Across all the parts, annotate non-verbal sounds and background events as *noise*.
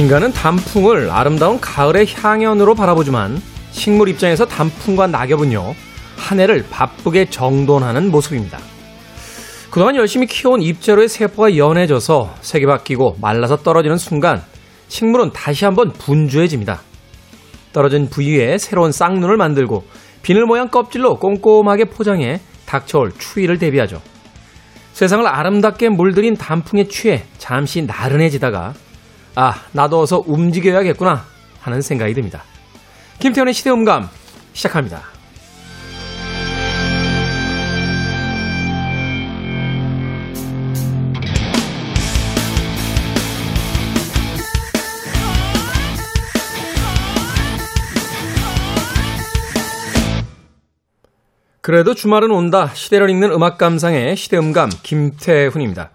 인간은 단풍을 아름다운 가을의 향연으로 바라보지만 식물 입장에서 단풍과 낙엽은요, 한 해를 바쁘게 정돈하는 모습입니다. 그동안 열심히 키워온 잎자루의 세포가 연해져서 색이 바뀌고 말라서 떨어지는 순간 식물은 다시 한번 분주해집니다. 떨어진 부위에 새로운 쌍눈을 만들고 비늘 모양 껍질로 꼼꼼하게 포장해 닥쳐올 추위를 대비하죠. 세상을 아름답게 물들인 단풍에 취해 잠시 나른해지다가 아, 나도 어서 움직여야겠구나 하는 생각이 듭니다. 김태현의 시대음감 시작합니다. 그래도 주말은 온다. 시대를 읽는 음악 감상의 시대음감 김태훈입니다.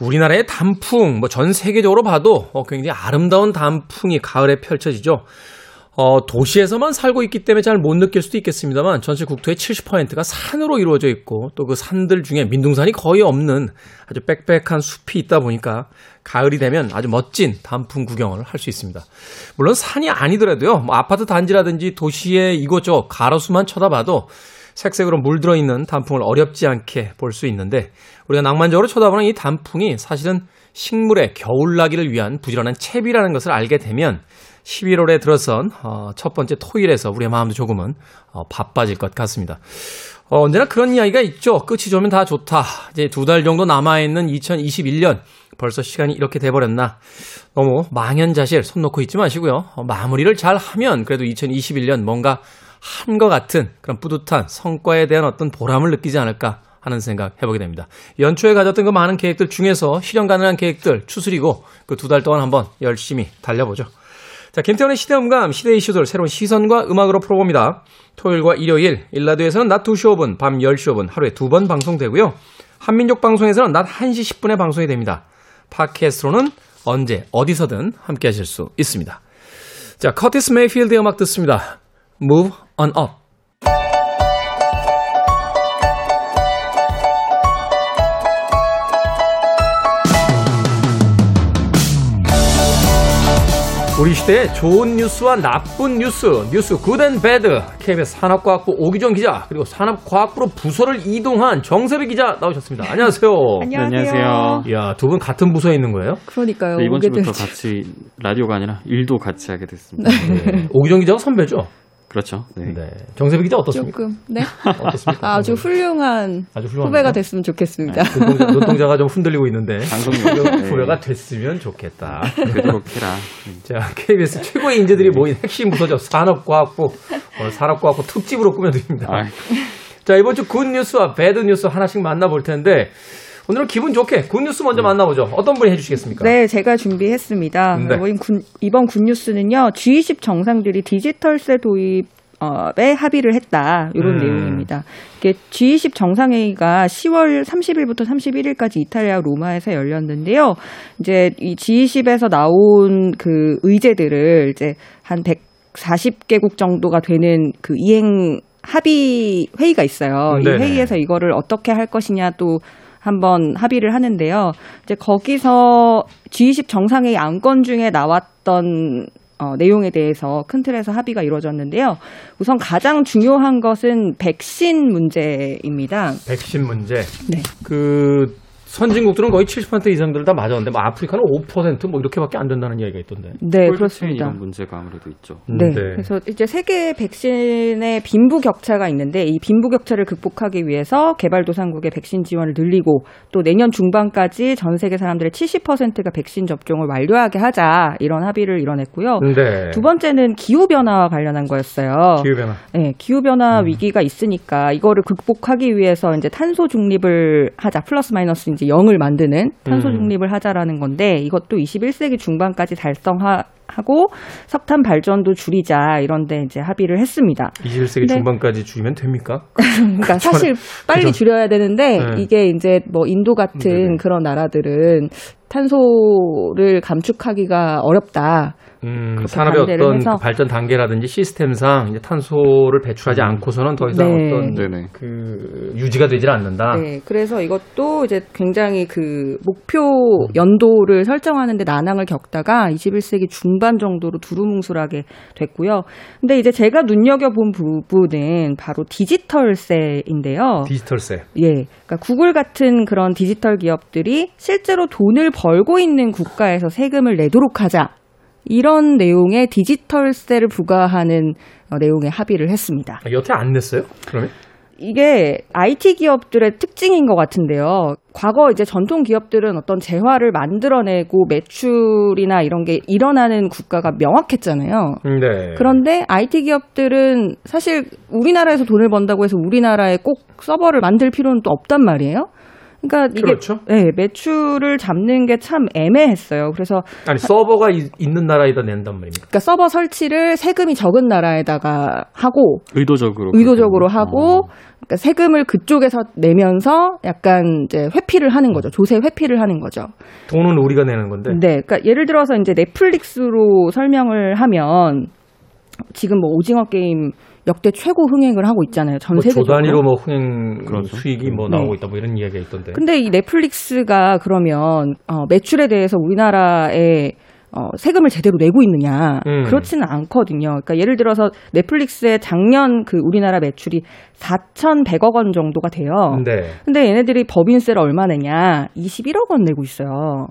우리나라의 단풍, 뭐 전 세계적으로 봐도 어, 굉장히 아름다운 단풍이 가을에 펼쳐지죠. 어, 도시에서만 살고 있기 때문에 잘 못 느낄 수도 있겠습니다만 전체 국토의 70%가 산으로 이루어져 있고 또 그 산들 중에 민둥산이 거의 없는 아주 빽빽한 숲이 있다 보니까 가을이 되면 아주 멋진 단풍 구경을 할 수 있습니다. 물론 산이 아니더라도요. 뭐 아파트 단지라든지 도시의 이곳저곳 가로수만 쳐다봐도 색색으로 물들어 있는 단풍을 어렵지 않게 볼 수 있는데 우리가 낭만적으로 쳐다보는 이 단풍이 사실은 식물의 겨울나기를 위한 부지런한 채비라는 것을 알게 되면 11월에 들어선 어, 첫 번째 토일에서 우리의 마음도 조금은 어, 바빠질 것 같습니다. 어, 언제나 그런 이야기가 있죠. 끝이 좋으면 다 좋다. 이제 두 달 정도 남아있는 2021년. 벌써 시간이 이렇게 돼버렸나. 너무 망연자실 손 놓고 있지 마시고요. 어, 마무리를 잘 하면 그래도 2021년 뭔가 한 것 같은 그런 뿌듯한 성과에 대한 어떤 보람을 느끼지 않을까 하는 생각 해보게 됩니다. 연초에 가졌던 그 많은 계획들 중에서 실현 가능한 계획들 추스리고 그 두 달 동안 한번 열심히 달려보죠. 자, 김태원의 시대음감, 시대 이슈들 새로운 시선과 음악으로 풀어봅니다. 토요일과 일요일, 일라디오에서는 낮 2시 5분, 밤 10시 5분 하루에 두 번 방송되고요. 한민족 방송에서는 낮 1시 10분에 방송이 됩니다. 팟캐스트로는 언제, 어디서든 함께 하실 수 있습니다. 자, 커티스 메이필드의 음악 듣습니다. Move on up. 우리 시대의 좋은 뉴스와 나쁜 뉴스, 뉴스 good and bad, KBS 산업과학부 오기정 기자, 그리고 산업과학부로 부서를 이동한 정세배 기자 나오셨습니다. 안녕하세요. 안녕하세요. 이야, 두 분 같은 부서에 있는 거예요? 그러니까요. 네, 이번 주부터. 같이 라디오가 아니라 일도 같이 하게 됐습니다. 네. 오기정 기자가 선배죠? 그렇죠. 네. 네. 정세배 기자 어떻습니까? 조금 네 *laughs* 어떻습니까? 아주 훌륭한 아주 훌륭합니다. 후배가 됐으면 좋겠습니다. 눈동자, 눈동자가 좀 흔들리고 있는데 *laughs* 네. 후배가 됐으면 좋겠다. 해라. 자, KBS 최고의 인재들이 모인 핵심 부서죠. 산업과학부. 오늘 산업과학부 특집으로 꾸며드립니다. 아, 자, 이번 주 good news와 bad news 하나씩 만나볼 텐데, 오늘은 기분 좋게 good news 먼저 만나보죠. 어떤 분이 해주시겠습니까? 네, 제가 준비했습니다. 네. 이번, 군, 이번 good news는요, G20 정상들이 디지털세 도입 에 합의를 했다. 이런 음. 내용입니다. 이게 G20 정상회의가 10월 30일부터 31일까지 이탈리아 로마에서 열렸는데요. 이제 이 G20에서 나온 그 의제들을 이제 한 140개국 정도가 되는 그 이행 합의 회의가 있어요. 이 네네. 회의에서 이거를 어떻게 할 것이냐 또 한번 합의를 하는데요. 이제 거기서 G20 정상회의 안건 중에 나왔던 어, 내용에 대해서 큰 틀에서 합의가 이루어졌는데요. 우선 가장 중요한 것은 백신 문제입니다. 백신 문제. 네. 그, 선진국들은 거의 70% 이상들 다 맞았는데, 뭐 아프리카는 5%뭐 이렇게밖에 안 된다는 이야기가 있던데. 네, 그렇습니다. 이런 문제가 아무래도 있죠. 네. 그래서 이제 세계 백신의 빈부 격차가 있는데 이 빈부 격차를 극복하기 위해서 개발도상국의 백신 지원을 늘리고 또 내년 중반까지 전 세계 사람들의 70%가 백신 접종을 완료하게 하자 이런 합의를 이뤄냈고요. 네. 두 번째는 기후 변화와 관련한 거였어요. 기후 변화. 네, 기후 변화 음. 위기가 있으니까 이거를 극복하기 위해서 이제 탄소 중립을 하자 플러스 마이너스 이제 0을 만드는 탄소 음. 중립을 하자라는 건데 이것도 21세기 중반까지 달성하고 석탄 발전도 줄이자 이런데 이제 합의를 했습니다. 21세기 네. 중반까지 줄이면 됩니까? *laughs* 그러니까 사실 빨리 그죠. 줄여야 되는데 네. 이게 이제 뭐 인도 같은 네네. 그런 나라들은 탄소를 감축하기가 어렵다. 음, 산업의 반대를 어떤 해서- 그 발전 단계라든지 시스템상 이제 탄소를 배출하지 않고서는 더 이상 네. 어떤 네네. 그 유지가 되질 않는다. 네, 그래서 이것도 이제 굉장히 그 목표 연도를 설정하는데 난항을 겪다가 21세기 중반 정도로 두루뭉술하게 됐고요. 근데 이제 제가 눈여겨 본 부분은 바로 디지털세인데요. 디지털세. 예, 그러니까 구글 같은 그런 디지털 기업들이 실제로 돈을 벌고 있는 국가에서 세금을 내도록 하자. 이런 내용의 디지털세를 부과하는 어, 내용에 합의를 했습니다. 아, 여태 안 냈어요? 그러면? 이게 IT 기업들의 특징인 것 같은데요. 과거 이제 전통 기업들은 어떤 재화를 만들어내고 매출이나 이런 게 일어나는 국가가 명확했잖아요. 음, 네. 그런데 IT 기업들은 사실 우리나라에서 돈을 번다고 해서 우리나라에 꼭 서버를 만들 필요는 또 없단 말이에요. 그러니까 이게 그렇죠. 네, 매출을 잡는 게 참 애매했어요. 그래서 아니 서버가 이- 있는 나라에다 낸단 말입니까? 그러니까 서버 설치를 세금이 적은 나라에다가 하고 의도적으로. 의도적으로 그렇게 하고 어. 그러니까 세금을 그쪽에서 내면서 약간 이제 회피를 하는 거죠. 조세 회피를 하는 거죠. 돈은 우리가 내는 건데. 네. 그러니까 예를 들어서 이제 넷플릭스로 설명을 하면 지금 뭐 오징어 게임 역대 최고 흥행을 하고 있잖아요. 전뭐 세계적으로. 조단위로 뭐 흥행 그렇죠. 수익이 뭐 네. 나오고 있다 뭐 이런 이야기가 있던데. 근데 이 넷플릭스가 그러면 어, 매출에 대해서 우리나라에 어, 세금을 제대로 내고 있느냐 음. 그렇지는 않거든요. 그러니까 예를 들어서 넷플릭스의 작년 그 우리나라 매출이 4,100억 원 정도가 돼요. 네. 근데 얘네들이 법인세를 얼마 내냐? 21억 원 내고 있어요.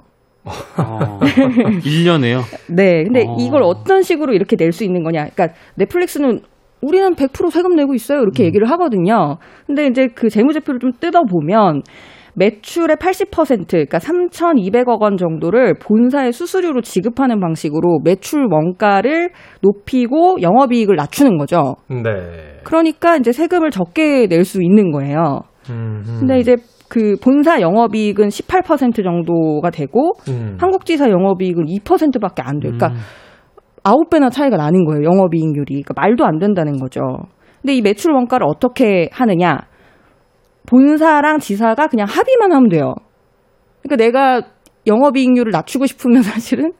*laughs* 어. 1년에요. 네. 근데 어. 이걸 어떤 식으로 이렇게 낼 수 있는 거냐? 그러니까 넷플릭스는 우리는 100% 세금 내고 있어요. 이렇게 얘기를 하거든요. 근데 이제 그 재무제표를 좀 뜯어보면 매출의 80% 그러니까 3,200억 원 정도를 본사의 수수료로 지급하는 방식으로 매출 원가를 높이고 영업이익을 낮추는 거죠. 네. 그러니까 이제 세금을 적게 낼 수 있는 거예요. 음, 음. 근데 이제 그 본사 영업이익은 18% 정도가 되고 음. 한국지사 영업이익은 2%밖에 안 돼요. 그러니까 음. 아홉 배나 차이가 나는 거예요. 영업이익률이. 그러니까 말도 안 된다는 거죠. 근데 이 매출 원가를 어떻게 하느냐? 본사랑 지사가 그냥 합의만 하면 돼요. 그러니까 내가 영업이익률을 낮추고 싶으면 *laughs* 사실은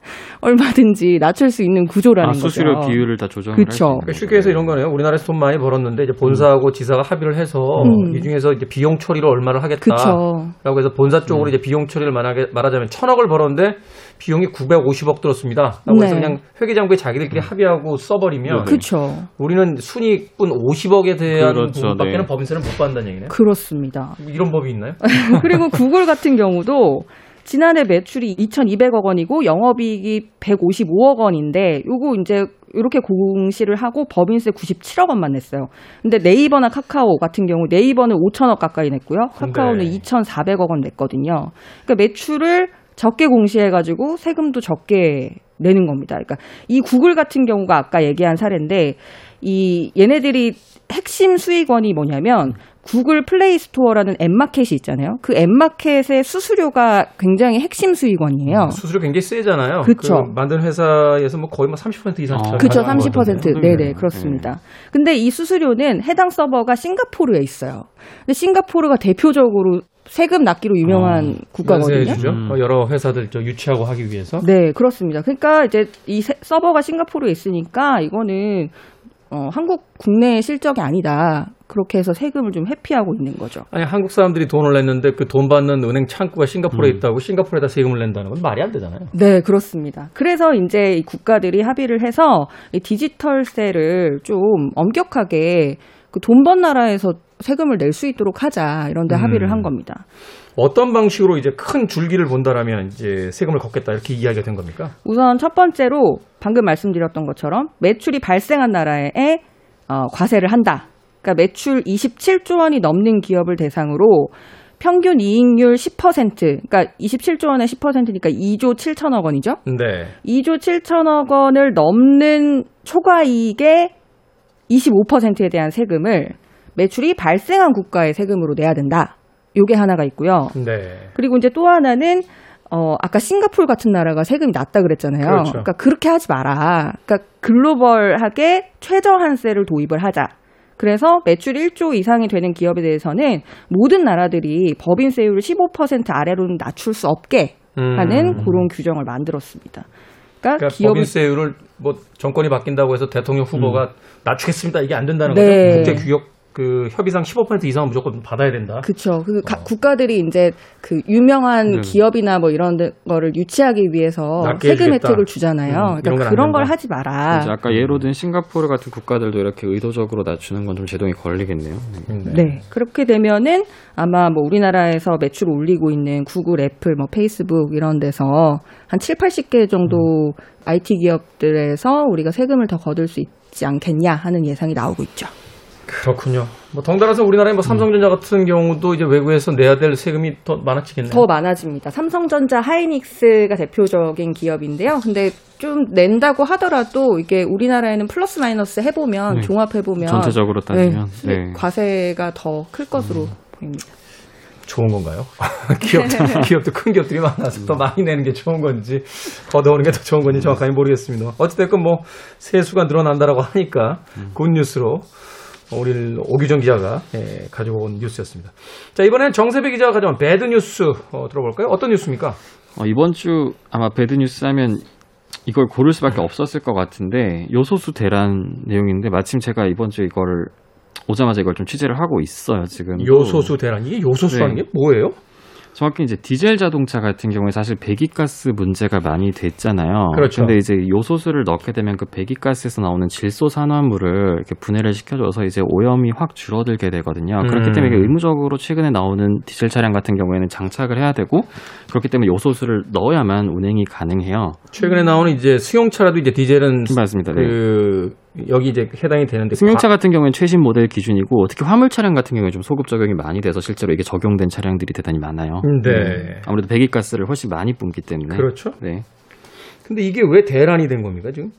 얼마든지 낮출 수 있는 구조라는 아, 거죠. 수수료 비율을 다 조정을 있는 그러니까 쉽게 해서 이런 거네요. 우리나라에서 돈 많이 벌었는데 이제 본사하고 지사가 합의를 해서 음. 이 중에서 이제 비용 처리를 얼마를 하겠다. 그쵸. 라고 해서 본사 음. 쪽으로 이제 비용 처리를 말하게, 말하자면 천억을 벌었는데 비용이 950억 들었습니다. 라고 해서 네. 그냥 회계장부에 자기들끼리 합의하고 써버리면 그렇죠. 우리는 순이익분 50억에 대한 그렇죠, 부분밖에는 네. 법인세를 못 받는다는 얘기네요. 그렇습니다. 이런 법이 있나요? *laughs* 그리고 구글 같은 경우도 지난해 매출이 2,200억 원이고 영업이익이 155억 원인데 요거 이제 이렇게 공시를 하고 법인세 97억 원만 냈어요. 근데 네이버나 카카오 같은 경우 네이버는 5천억 가까이 냈고요. 카카오는 네. 2,400억 원 냈거든요. 그러니까 매출을 적게 공시해가지고 세금도 적게 내는 겁니다. 그러니까 이 구글 같은 경우가 아까 얘기한 사례인데 이 얘네들이 핵심 수익원이 뭐냐면 구글 플레이 스토어라는 앱마켓이 있잖아요. 그 앱마켓의 수수료가 굉장히 핵심 수익원이에요. 수수료 굉장히 세잖아요. 그쵸. 그 만든 회사에서 뭐 거의 뭐 30% 이상 아, 가져가는 30%. 거던데. 네네, 네. 그렇습니다. 근데 이 수수료는 해당 서버가 싱가포르에 있어요. 근데 싱가포르가 대표적으로 세금 납기로 유명한 국가거든요. 주죠. 음. 어, 여러 회사들 저 유치하고 하기 위해서. 네, 그렇습니다. 그러니까 이제 이 세- 서버가 싱가포르에 있으니까 이거는 어, 한국 국내 실적이 아니다. 그렇게 해서 세금을 좀 회피하고 있는 거죠. 아니 한국 사람들이 돈을 냈는데 그 돈 받는 은행 창구가 싱가포르에 음. 있다고 싱가포르에다 세금을 낸다는 건 말이 안 되잖아요. 네, 그렇습니다. 그래서 이제 이 국가들이 합의를 해서 이 디지털세를 좀 엄격하게 그 돈 번 나라에서 세금을 낼 수 있도록 하자 이런 데 음. 합의를 한 겁니다. 어떤 방식으로 이제 큰 줄기를 본다라면 이제 세금을 걷겠다 이렇게 이야기가 된 겁니까? 우선 첫 번째로 방금 말씀드렸던 것처럼 매출이 발생한 나라에 어, 과세를 한다. 그러니까 매출 27조 원이 넘는 기업을 대상으로 평균 이익률 10%, 그러니까 27조 원의 10%니까 2조 7천억 원이죠. 네. 2조 7천억 원을 넘는 초과 이익의 25%에 대한 세금을 매출이 발생한 국가의 세금으로 내야 된다. 요게 하나가 있고요. 네. 그리고 이제 또 하나는 어 아까 싱가포르 같은 나라가 세금이 낮다 그랬잖아요. 그렇죠. 러니까 그렇게 하지 마라. 그러니까 글로벌하게 최저한세를 도입을 하자. 그래서 매출 1조 이상이 되는 기업에 대해서는 모든 나라들이 법인세율을 15% 아래로는 낮출 수 없게 하는 음. 그런 규정을 만들었습니다. 그러니까, 그러니까 기업을 법인세율을 뭐 정권이 바뀐다고 해서 대통령 후보가 낮추겠습니다 이게 안 된다는 네. 거죠. 국제 규역 그 협의상 15% 이상은 무조건 받아야 된다. 그렇죠. 그 가- 국가들이 이제 그 유명한 네. 기업이나 뭐 이런 데- 거를 유치하기 위해서 세금 해주겠다. 혜택을 주잖아요. 음, 이런 그러니까 그런 걸. 하지 마라. 이제 아까 예로 든 싱가포르 같은 국가들도 이렇게 의도적으로 낮추는 건 좀 제동이 걸리겠네요. 네. 네. 그렇게 되면은 아마 뭐 우리나라에서 매출 올리고 있는 구글, 애플, 뭐 페이스북 이런 데서 한 7, 80개 정도 IT 기업들에서 우리가 세금을 더 거둘 수 있지 않겠냐 하는 예상이 나오고 있죠. 그렇군요. 뭐 덩달아서 우리나라의 뭐 삼성전자 같은 경우도 이제 외국에서 내야 될 세금이 더 많아지겠네요. 더 많아집니다. 삼성전자, 하이닉스가 대표적인 기업인데요. 근데 좀 낸다고 하더라도 이게 우리나라에는 플러스 마이너스 해보면 네. 종합해보면 전체적으로 따지면 네, 네. 과세가 더 클 것으로 보입니다. 좋은 건가요? *laughs* 기업들, *laughs* 기업도 큰 기업들이 많아서 더 많이 내는 게 좋은 건지 걷어오는 게 더 좋은 건지 정확하게 모르겠습니다. 어찌됐건 뭐 세수가 늘어난다라고 하니까 good news로 우리 오규정 기자가 예, 가지고 온 뉴스였습니다. 자 이번엔 정세배 기자가 가져온 bad news 어, 들어볼까요? 어떤 뉴스입니까? 어, 이번 주 아마 bad news 하면 이걸 고를 수밖에 없었을 것 같은데 요소수 대란 내용인데 마침 제가 이번 주 이거를 오자마자 이걸 좀 취재를 하고 있어요 지금. 요소수 대란 이게 요소수라는 네. 게 뭐예요? 정확히 이제 디젤 자동차 같은 경우에 사실 배기가스 문제가 많이 됐잖아요. 그렇죠. 근데 이제 요소수를 넣게 되면 그 배기가스에서 나오는 질소 산화물을 이렇게 분해를 시켜줘서 이제 오염이 확 줄어들게 되거든요. 그렇기 음. 때문에 이게 의무적으로 최근에 나오는 디젤 차량 같은 경우에는 장착을 해야 되고 그렇기 때문에 요소수를 넣어야만 운행이 가능해요. 최근에 나오는 이제 승용차라도 이제 디젤은 맞습니다. 네. 그 여기 이제 해당이 되는데 승용차 같은 경우에는 최신 모델 기준이고 특히 화물 차량 같은 경우에 좀 소급 적용이 많이 돼서 실제로 이게 적용된 차량들이 대단히 많아요. 음, 네. 아무래도 배기가스를 훨씬 많이 뿜기 때문에. 그렇죠. 네. 근데 이게 왜 대란이 된 겁니까 지금?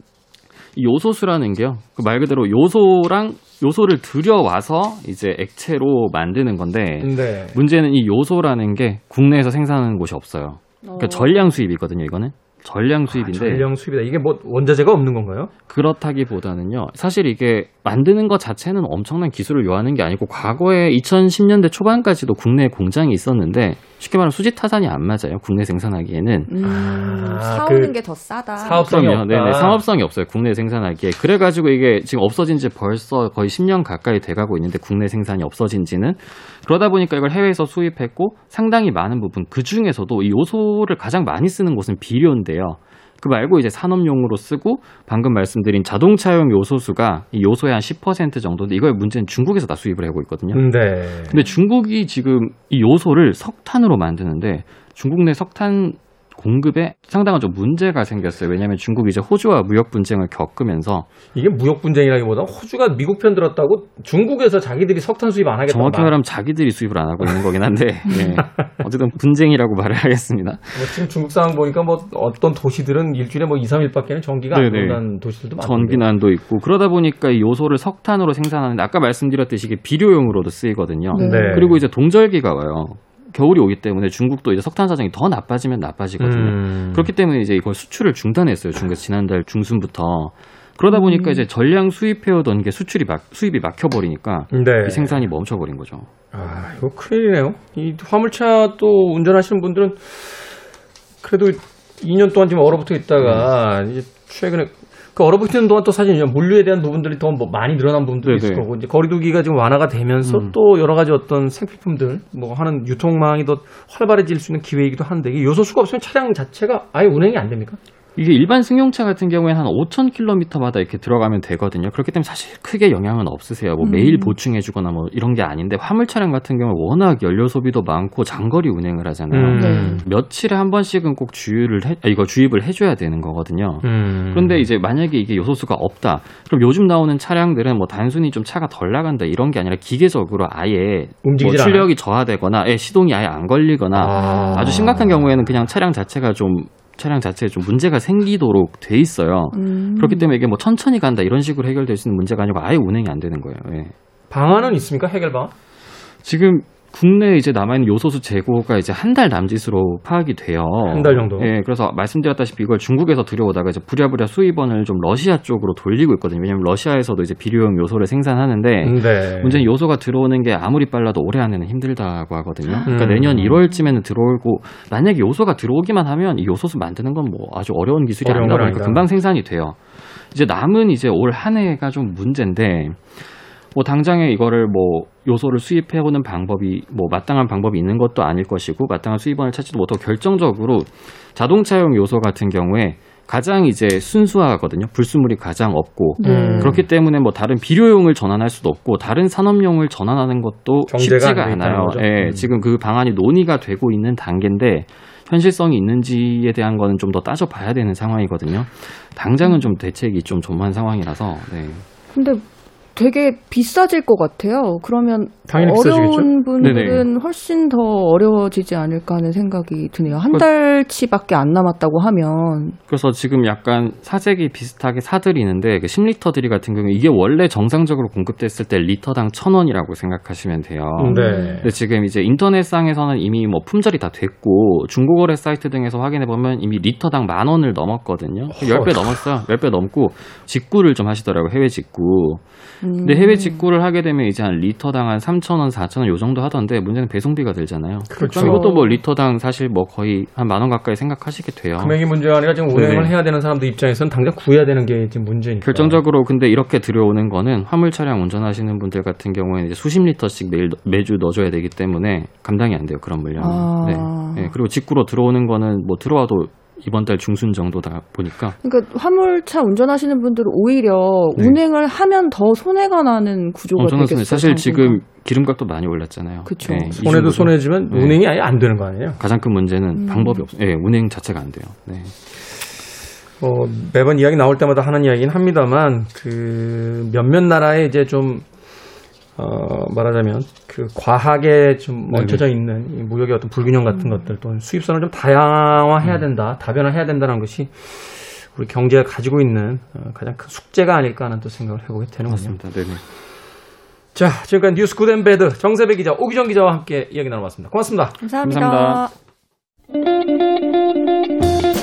이 요소수라는 게요. 그 말 그대로 요소랑 요소를 들여와서 이제 액체로 만드는 건데 네. 문제는 이 요소라는 게 국내에서 생산하는 곳이 없어요. 그러니까 전량 수입이거든요. 이거는 전량 수입인데 전량 수입이다. 이게 뭐 원자재가 없는 건가요? 그렇다기보다는요. 사실 이게 만드는 것 자체는 엄청난 기술을 요하는 게 아니고 과거에 2010년대 초반까지도 국내에 공장이 있었는데 쉽게 말하면 수지 타산이 안 맞아요. 국내 생산하기에는. 음, 아, 사오는 그 게더 싸다. 사업성이. 없다. 네네. 상업성이 없어요. 국내 생산하기에. 그래가지고 이게 지금 없어진 지 벌써 거의 10년 가까이 돼가고 있는데 국내 생산이 없어진 지는. 그러다 보니까 이걸 해외에서 수입했고 상당히 많은 부분 그 중에서도 이 요소를 가장 많이 쓰는 곳은 비료인데요. 그 말고 이제 산업용으로 쓰고 방금 말씀드린 자동차용 요소수가 이 요소의 한 10% 정도인데 이거의 문제는 중국에서 다 수입을 하고 있거든요. 네. 근데 중국이 지금 이 요소를 석탄으로 만드는데 중국 내 석탄 공급에 상당한 좀 문제가 생겼어요. 왜냐하면 중국이 이제 호주와 무역 분쟁을 겪으면서 이게 무역 분쟁이라기보다 호주가 미국 편 들었다고 중국에서 자기들이 석탄 수입 안 하겠다. 정확히 말하면 자기들이 수입을 안 하고 있는 거긴 한데 *laughs* 네. 어쨌든 분쟁이라고 말을 하겠습니다. 뭐 지금 중국 상황 보니까 뭐 어떤 도시들은 일주일에 뭐 2, 3일밖에는 전기가 안. 들어간 도시들도 많던데. 전기난도 있고 그러다 보니까 이 요소를 석탄으로 생산하는데 아까 말씀드렸듯이 이게 비료용으로도 쓰이거든요. 네. 네. 그리고 이제 동절기가 와요. 겨울이 오기 때문에 중국도 이제 석탄 사정이 더 나빠지면 나빠지거든요. 음. 그렇기 때문에 이제 이걸 수출을 중단했어요. 중국에서 지난달 중순부터. 그러다 보니까 이제 전량 수입해오던 게 수출이 막, 수입이 막혀버리니까 네. 이 생산이 멈춰버린 거죠. 아, 이거 큰일이네요. 이 화물차 또 운전하시는 분들은 그래도 2년 동안 지금 얼어붙어 있다가 이제 최근에 그 얼어붙는 동안 또 사실 물류에 대한 부분들이 더 뭐 많이 늘어난 부분들이 있을 네네. 거고 이제 거리두기가 지금 완화가 되면서 음. 또 여러 가지 어떤 생필품들 뭐 하는 유통망이 더 활발해질 수 있는 기회이기도 한데 이게 요소 수가 없으면 차량 자체가 아예 운행이 안 됩니까? 이게 일반 승용차 같은 경우에는 한 5,000km마다 이렇게 들어가면 되거든요. 그렇기 때문에 사실 크게 영향은 없으세요. 뭐 매일 보충해주거나 뭐 이런 게 아닌데 화물 차량 같은 경우 워낙 연료 소비도 많고 장거리 운행을 하잖아요. 음. 네. 며칠에 한 번씩은 꼭 주유를 해, 아, 이거 주입을 해줘야 되는 거거든요. 음. 그런데 이제 만약에 이게 요소수가 없다. 그럼 요즘 나오는 차량들은 뭐 단순히 좀 차가 덜 나간다 이런 게 아니라 기계적으로 아예 뭐 출력이 저하되거나 예, 시동이 아예 안 걸리거나 아. 아주 심각한 경우에는 그냥 차량 자체가 좀 차량 자체에 좀 문제가 생기도록 돼 있어요. 음. 그렇기 때문에 이게 뭐 천천히 간다 이런 식으로 해결될 수 있는 문제가 아니고 아예 운행이 안 되는 거예요. 예. 방안은 있습니까? 해결 방안? 지금 국내에 이제 남아있는 요소수 재고가 이제 한 달 남짓으로 파악이 돼요. 한 달 정도. 예, 그래서 말씀드렸다시피 이걸 중국에서 들여오다가 이제 부랴부랴 수입원을 좀 러시아 쪽으로 돌리고 있거든요. 왜냐하면 러시아에서도 이제 비료용 요소를 생산하는데 네. 문제는 요소가 들어오는 게 아무리 빨라도 올해 안에는 힘들다고 하거든요. 그러니까 음. 내년 1월쯤에는 들어오고 만약에 요소가 들어오기만 하면 이 요소수 만드는 건 뭐 아주 어려운 기술이 어려운 아니다 건 보니까 아니다. 금방 생산이 돼요. 이제 남은 이제 올 한 해가 좀 문제인데 뭐 당장에 이거를 뭐 요소를 수입해 오는 방법이 뭐 마땅한 방법이 있는 것도 아닐 것이고 마땅한 수입원을 찾지도 못하고 결정적으로 자동차용 요소 같은 경우에 가장 이제 순수하거든요. 불순물이 가장 없고 음. 그렇기 때문에 뭐 다른 비료용을 전환할 수도 없고 다른 산업용을 전환하는 것도 쉽지가 않아요. 예, 음. 지금 그 방안이 논의가 되고 있는 단계인데 현실성이 있는지에 대한 거는 좀 더 따져봐야 되는 상황이거든요. 당장은 좀 대책이 좀 좀한 상황이라서 네. 근데 되게 비싸질 것 같아요. 그러면 당연히 어려운 분들은 네네. 훨씬 더 어려워지지 않을까 하는 생각이 드네요. 한 그- 달치밖에 안 남았다고 하면 그래서 지금 약간 사재기 비슷하게 사들이는데 그 10리터 들이 같은 경우에 이게 원래 정상적으로 공급됐을 때 리터당 1,000원이라고 생각하시면 돼요. 네. 근데 지금 이제 인터넷상에서는 이미 뭐 품절이 다 됐고 중고거래 사이트 등에서 확인해 보면 이미 리터당 만 원을 넘었거든요. 10배 넘었어요. 10배 넘고 직구를 좀 하시더라고요. 해외 직구. 음. 근데 해외 직구를 하게 되면 이제 한 리터당 한 3,000원, 4,000원 요 정도 하던데 문제는 배송비가 들잖아요. 그렇죠. 그럼 이것도 뭐 리터당 사실 뭐 거의 한 만 원 가까이 생각하시게 돼요. 금액이 문제가 아니라 지금 운행을 네. 해야 되는 사람들 입장에서는 당장 구해야 되는 게 지금 문제니까. 결정적으로 근데 이렇게 들여오는 거는 화물 차량 운전하시는 분들 같은 경우에는 이제 수십 리터씩 매일 매주 넣어줘야 되기 때문에 감당이 안 돼요 그런 물량이. 아. 네. 네. 그리고 직구로 들어오는 거는 뭐 들어와도 이번 달 중순 정도다 보니까 그러니까 화물차 운전하시는 분들은 오히려 네. 운행을 하면 더 손해가 나는 구조가. 되겠어요. 사실 지금. 기름값도 많이 올랐잖아요. 그쵸. 네, 이 손해도. 손해지만 네. 운행이 아예 안 되는 거 아니에요? 가장 큰 문제는 음. 방법이 없어요. 예, 운행 자체가 안 돼요. 네. 어, 매번 이야기 나올 때마다 하는 이야기긴 합니다만 그 몇몇 나라에 이제 좀 어, 말하자면 그 과하게 좀. 얹혀져 있는 이 무역의 어떤 불균형 같은 것들 또는 수입선을 좀 다양화해야 된다, 다변화해야 된다는 것이 우리 경제가 가지고 있는 어, 가장 큰 숙제가 아닐까 하는 또 생각을 해보게 되는군요. 맞습니다. 네네. 자, 지금까지 뉴스 Good and Bad 정세배 기자, 오기정 기자와 함께 이야기 나눠봤습니다. 고맙습니다. 감사합니다. 감사합니다.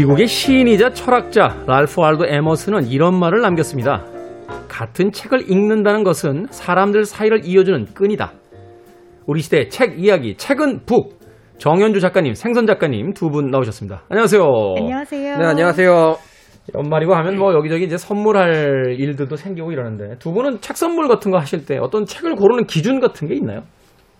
미국의 시인이자 철학자 랄프 알도 에머스는 이런 말을 남겼습니다. 같은 책을 읽는다는 것은 사람들 사이를 이어주는 끈이다. 우리 시대 책 이야기, 책은 북. 정현주 작가님, 생선 작가님 두 분 나오셨습니다. 안녕하세요. 안녕하세요. 네, 안녕하세요. 연말이고 하면 뭐 여기저기 이제 선물할 일들도 생기고 이러는데 두 분은 책 선물 같은 거 하실 때 어떤 책을 고르는 기준 같은 게 있나요?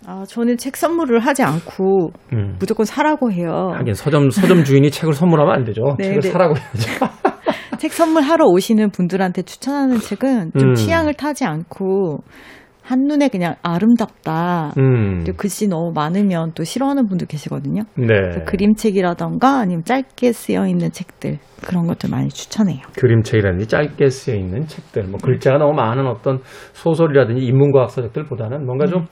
아, 저는 책 선물을 하지 않고 음. 무조건 사라고 해요. 하긴 서점 서점 주인이 *laughs* 책을 선물하면 안 되죠. 네, 책을 네. 사라고 해야죠. *laughs* 책 선물하러 오시는 분들한테 추천하는 책은 좀 음. 취향을 타지 않고 한눈에 그냥 아름답다. 음. 글씨 너무 많으면 또 싫어하는 분들 계시거든요. 네. 그림책이라던가 아니면 짧게 쓰여 있는 책들 그런 것들 많이 추천해요. 그림책이라든지 짧게 쓰여 있는 책들, 뭐 글자가 너무 많은 어떤 소설이라든지 인문과학 서적들보다는 뭔가 좀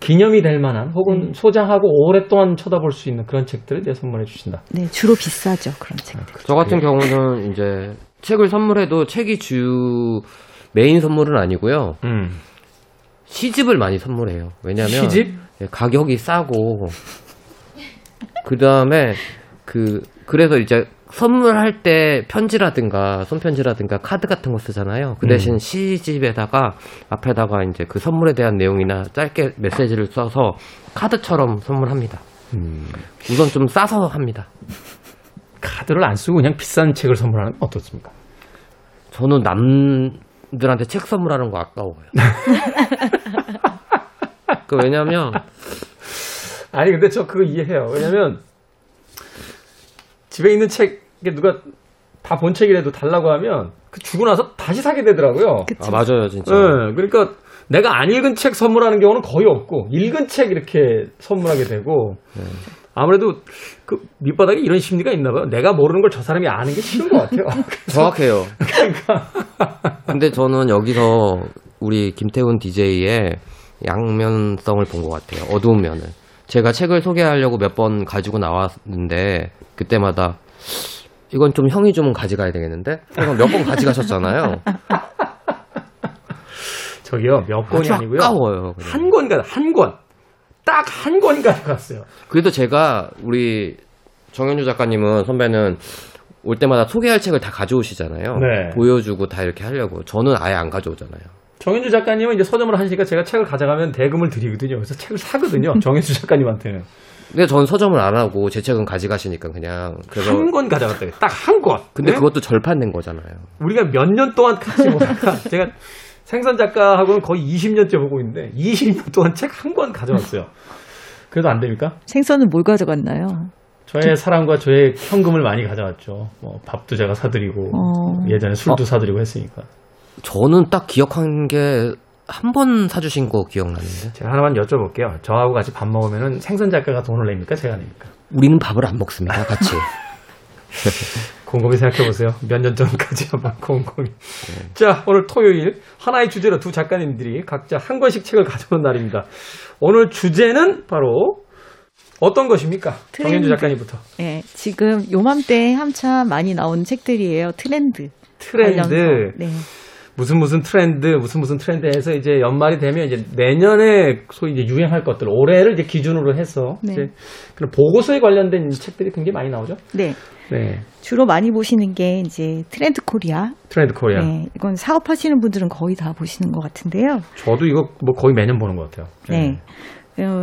기념이 될 만한 혹은 소장하고 오랫동안 쳐다볼 수 있는 그런 책들을 이제 선물해 주신다. 네, 주로 비싸죠 그런 책들. 저 같은 경우는 이제 책을 선물해도 책이 주 메인 선물은 아니고요. 음. 시집을 많이 선물해요. 왜냐면 시집? 예, 가격이 싸고 그 다음에 그 그래서 이제 선물할 때 편지라든가 손편지라든가 카드 같은 거 쓰잖아요. 그 대신 음. 시집에다가 앞에다가 이제 그 선물에 대한 내용이나 짧게 메시지를 써서 카드처럼 선물합니다. 음. 우선 좀 싸서 합니다. 카드를 안 쓰고 그냥 비싼 책을 선물하는 건 어떻습니까? 저는 남들한테 책 선물하는 거 아까워요. *laughs* 그 왜냐면 아니 근데 저 그거 이해해요. 왜냐면 집에 있는 책 이게 누가 다 본 책이라도 달라고 하면 그 주고 나서 다시 사게 되더라고요. 아 맞아요 진짜. 네, 그러니까 내가 안 읽은 책 선물하는 경우는 거의 없고 읽은 책 이렇게 선물하게 되고 아무래도 그 밑바닥에 이런 심리가 있나 봐요. 내가 모르는 걸 저 사람이 아는 게 싫은 것 같아요. *laughs* 정확해요. 그러니까 근데 저는 여기서 우리 김태훈 DJ의 양면성을 본 것 같아요. 어두운 면을. 제가 책을 소개하려고 몇 번 가지고 나왔는데 그때마다 이건 좀 형이 좀 가져가야 되겠는데? 몇 번 가져가셨잖아요. *laughs* 저기요 몇 권이 아니고요 아까워요. 그냥. 한 권 가져 한 권. 딱 한 권 가져갔어요. 그래도 제가 우리 정현주 작가님은 선배는 올 때마다 소개할 책을 다 가져오시잖아요. 네. 보여주고 다 이렇게 하려고. 저는 아예 안 가져오잖아요. 정현주 작가님은 이제 서점을 하시니까 제가 책을 가져가면 대금을 드리거든요. 그래서 책을 사거든요. 정현주 작가님한테는. 근데 전 서점을 안 하고 제 책은 가져가시니까 그냥 그래서 한 권 가져갔다고. 딱한 권. 근데 네? 그것도 절판된 거잖아요. 우리가 몇 년 동안 같이 보다가 *laughs* 제가 생선 작가하고는 거의 20년째 보고 있는데 20년 동안 책 한 권 가져왔어요. 그래도 안 됩니까? 생선은 뭘 가져갔나요? 저의 사랑과 저의 현금을 많이 가져왔죠. 뭐 밥도 제가 사드리고 어. 예전에 술도 사드리고 했으니까. 저는 딱 기억한 게 한 번 사주신 거 기억나는데 제가 하나만 여쭤볼게요. 저하고 같이 밥 먹으면 생선 작가가 돈을 냅니까? 제가 냅니까? 우리는 밥을 안 먹습니다. 같이. *laughs* 곰곰이 생각해보세요. 몇 년 전까지 한번 곰곰이. 자, 오늘 토요일 하나의 주제로 두 작가님들이 각자 한 권씩 책을 가져온 날입니다. 오늘 주제는 바로 어떤 것입니까? 정현주 트렌드. 작가님부터. 예, 지금 요맘때 한참 많이 나온 책들이에요. 트렌드. 트렌드. 관련서. 네. 무슨 무슨 트렌드, 무슨 무슨 트렌드에서 이제 연말이 되면 이제 내년에 소위 이제 유행할 것들, 올해를 이제 기준으로 해서 네. 이제 그런 보고서에 관련된 책들이 굉장히 많이 나오죠. 네. 네. 주로 많이 보시는 게 이제 트렌드 코리아. 트렌드 코리아. 네. 이건 사업하시는 분들은 거의 다 보시는 것 같은데요. 저도 이거 뭐 거의 매년 보는 것 같아요. 네. 어,